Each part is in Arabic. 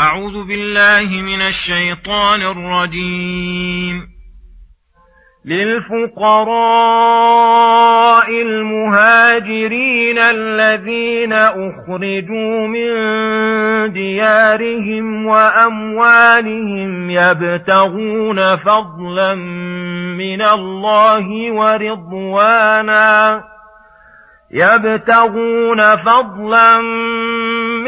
أعوذ بالله من الشيطان الرجيم. للفقراء المهاجرين الذين أخرجوا من ديارهم وأموالهم يبتغون فضلا من الله ورضوانا يبتغون فضلا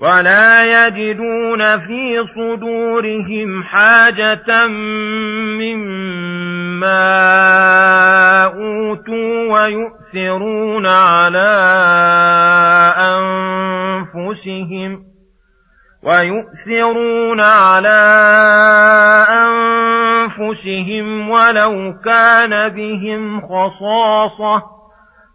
ولا يجدون في صدورهم حاجة مما أوتوا ويؤثرون على أنفسهم ويؤثرون على أنفسهم ولو كان بهم خصاصة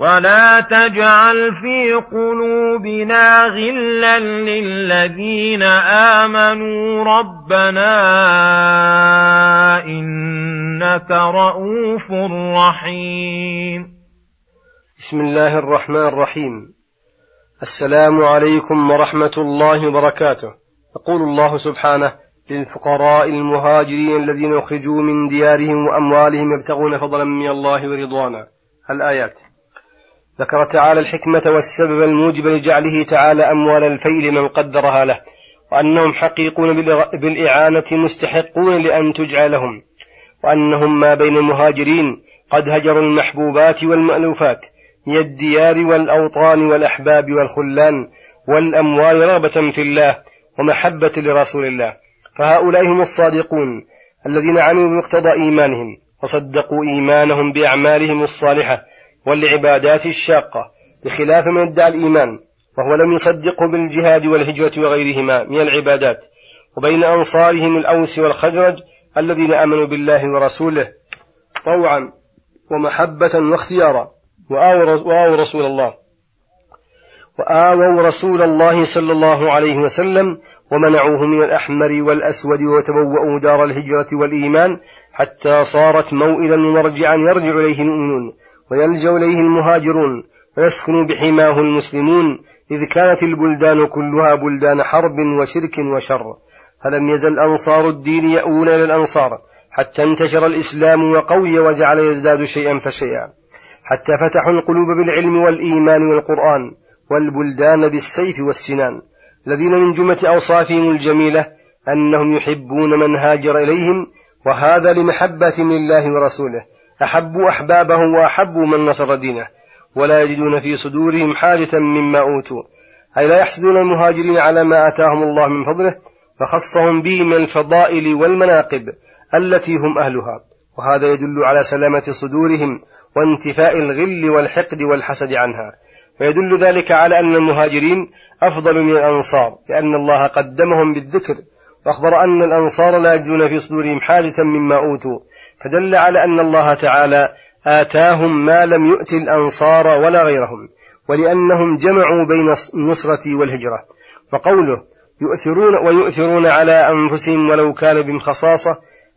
ولا تجعل في قلوبنا غلا للذين امنوا ربنا انك رءوف رحيم بسم الله الرحمن الرحيم. السلام عليكم ورحمة الله وبركاته. يقول الله سبحانه للفقراء المهاجرين الذين أخرجوا من ديارهم وأموالهم يبتغون فضلا من الله ورضوانا. الايات ذكر تعالى الحكمة والسبب الموجب لجعله تعالى أموال الفيل من قدرها له وأنهم حقيقون بالإعانة مستحقون لأن تجعل لهم وأنهم ما بين المهاجرين قد هجروا المحبوبات والمألوفات من الديار والأوطان والأحباب والخلان والأموال رغبة في الله ومحبة لرسول الله. فهؤلاء هم الصادقون الذين عملوا بمقتضى إيمانهم وصدقوا إيمانهم بأعمالهم الصالحة والعبادات الشاقة بخلاف من ادعى الإيمان وهو لم يصدقه بالجهاد والهجرة وغيرهما من العبادات وبين أنصارهم الأوس والخزرج الذين آمنوا بالله ورسوله طوعا ومحبة واختيارا وآووا رسول الله. وآووا رسول الله صلى الله عليه وسلم ومنعوه من الأحمر والأسود وتبوأوا دار الهجرة والإيمان حتى صارت موئلا ومرجعا يرجع إليه المؤمنون. ويلجأ إليه المهاجرون ويسكن بحماه المسلمون إذ كانت البلدان كلها بلدان حرب وشرك وشر. فلم يزل أنصار الدين يأوون إلى الأنصار حتى انتشر الإسلام وقوي وجعل يزداد شيئا فشيئا. حتى فتحوا القلوب بالعلم والإيمان والقرآن والبلدان بالسيف والسنان. الذين من جملة أوصافهم الجميلة أنهم يحبون من هاجر إليهم وهذا لمحبة الله ورسوله. أحبوا أحبابه وأحبوا من نصر دينه ولا يجدون في صدورهم حاجة مما أوتوا. أي لا يحسدون المهاجرين على ما آتاهم الله من فضله فخصهم به من الفضائل والمناقب التي هم أهلها. وهذا يدل على سلامة صدورهم وانتفاء الغل والحقد والحسد عنها. ويدل ذلك على أن المهاجرين أفضل من الأنصار لأن الله قدمهم بالذكر. وأخبر أن الأنصار لا يجدون في صدورهم حاجة مما أوتوا. فدل على أن الله تعالى آتاهم ما لم يؤت الأنصار ولا غيرهم ولأنهم جمعوا بين النصرة والهجرة. وقوله يؤثرون ويؤثرون على أنفسهم ولو كان بهم خصاصة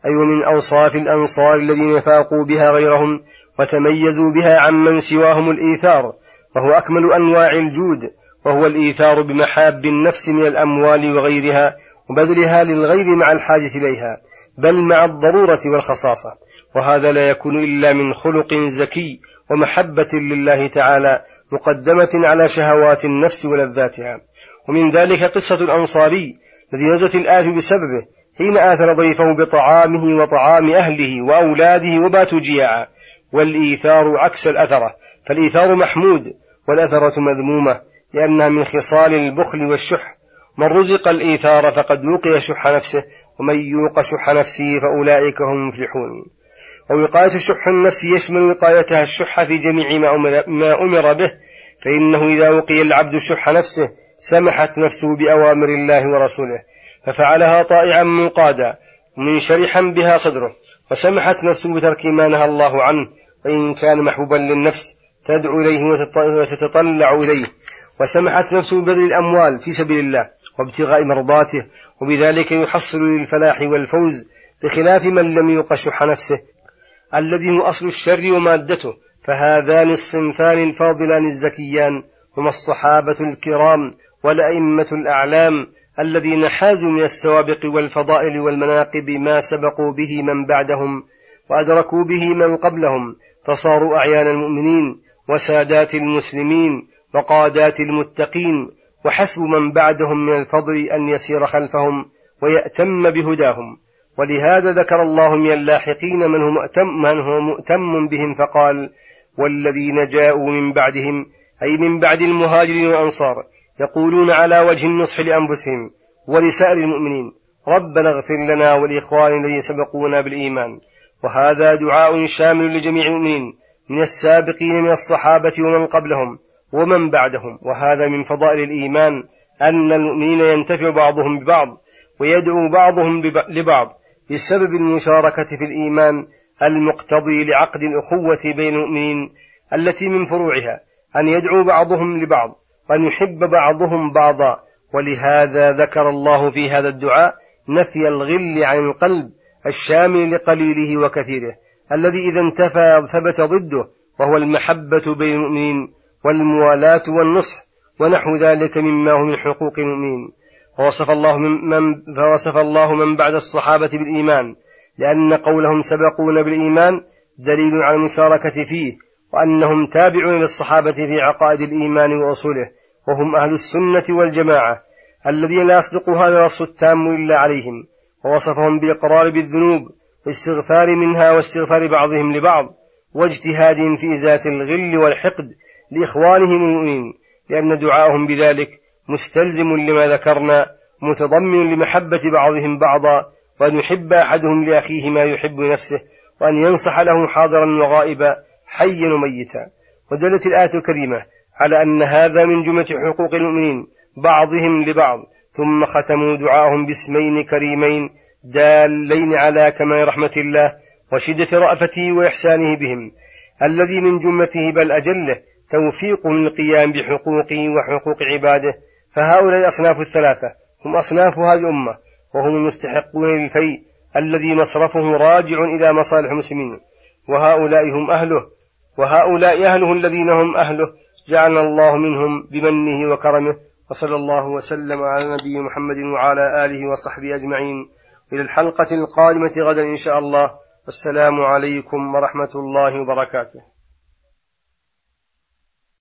أي من أوصاف الأنصار الذين فاقوا بها غيرهم وتميزوا بها عمن سواهم الإيثار وهو أكمل أنواع الجود وهو الإيثار بمحاب النفس من الأموال وغيرها وبذلها للغير مع الحاجة إليها. بل مع الضرورة والخصاصة. وهذا لا يكون إلا من خلق زكي ومحبة لله تعالى مقدمة على شهوات النفس ولذاتها. ومن ذلك قصة الأنصاري الذي نزلت الآية بسببه حين آثر ضيفه بطعامه وطعام أهله وأولاده وباتوا جياعا. والإيثار عكس الأثرة فالإيثار محمود والأثرة مذمومة لأنها من خصال البخل والشح. من رزق الإيثار فقد وقي شح نفسه ومن يوق شح نفسه فأولئك هم المفلحون. ووقاية شح النفس يشمل وقايتها الشح في جميع ما أمر, ما أمر به فإنه إذا وقي العبد شح نفسه سمحت نفسه بأوامر الله ورسوله ففعلها طائعا منقادا منشرحا بها صدره وسمحت نفسه بترك ما نهى الله عنه وإن كان محبوبا للنفس تدعو إليه وتتطلع إليه وسمحت نفسه ببذل الأموال في سبيل الله وابتغاء مرضاته وبذلك يحصل للفلاح والفوز بخلاف من لم يوق شح نفسه. الذي هو أصل الشر ومادته فهذان الصنفان الفاضلان الزكيان هما الصحابة الكرام والأئمة الأعلام الذين حازوا من السوابق والفضائل والمناقب ما سبقوا به من بعدهم وأدركوا به من قبلهم فصاروا أعيان المؤمنين وسادات المسلمين وقادات المتقين وحسب من بعدهم من الفضل أن يسير خلفهم ويأتم بهداهم. ولهذا ذكر الله من اللاحقين من هو مؤتم, بهم فقال والذين جاءوا من بعدهم أي من بعد المهاجرين والأنصار يقولون على وجه النصح لأنفسهم ولسائر المؤمنين ربنا اغفر لنا والإخوان الذين سبقونا بالإيمان. وهذا دعاء شامل لجميع المؤمنين من السابقين من الصحابة ومن قبلهم ومن بعدهم. وهذا من فضائل الإيمان أن المؤمنين ينتفع بعضهم ببعض ويدعو بعضهم لبعض بسبب المشاركة في الإيمان المقتضي لعقد الأخوة بين المؤمنين التي من فروعها أن يدعو بعضهم لبعض وأن يحب بعضهم بعضا. ولهذا ذكر الله في هذا الدعاء نفي الغل عن القلب الشامل لقليله وكثيره الذي إذا انتفى ثبت ضده وهو المحبة بين المؤمنين. والموالاة والنصح ونحو ذلك مما هو من حقوق المؤمنين. فوصف الله من فوصف الله من بعد الصحابة بالإيمان لأن قولهم سبقون بالإيمان دليل على المشاركة فيه وأنهم تابعون للصحابة في عقائد الإيمان وأصوله وهم أهل السنة والجماعة الذين لا يصدق هذا الوصف التام إلا عليهم. ووصفهم بالإقرار بالذنوب واستغفار منها واستغفار بعضهم لبعض واجتهادهم في إزالة الغل والحقد لإخوانهم المؤمنين لأن دعاءهم بذلك مستلزم لما ذكرنا متضمن لمحبة بعضهم بعضا وأن يحب أحدهم لأخيه ما يحب نفسه وأن ينصح له حاضرا وغائبا حيا وميتا. ودلت الآية الكريمة على أن هذا من جملة حقوق المؤمنين بعضهم لبعض. ثم ختموا دعاءهم باسمين كريمين دالين على كمال رحمة الله وشدة رأفته وإحسانه بهم. الذي من جملته بل أجله توفيق للقيام بحقوقه وحقوق عباده فهؤلاء الأصناف الثلاثة هم أصناف هذه الأمة وهم المستحقون للفيء الذي مصرفه راجع إلى مصالح المسلمين. وهؤلاء هم أهله وهؤلاء أهله الذين هم أهله جعلنا الله منهم بمنه وكرمه وصلى الله وسلم على نبي محمد وعلى آله وصحبه أجمعين. إلى الحلقة القادمة غدا إن شاء الله. والسلام عليكم ورحمة الله وبركاته.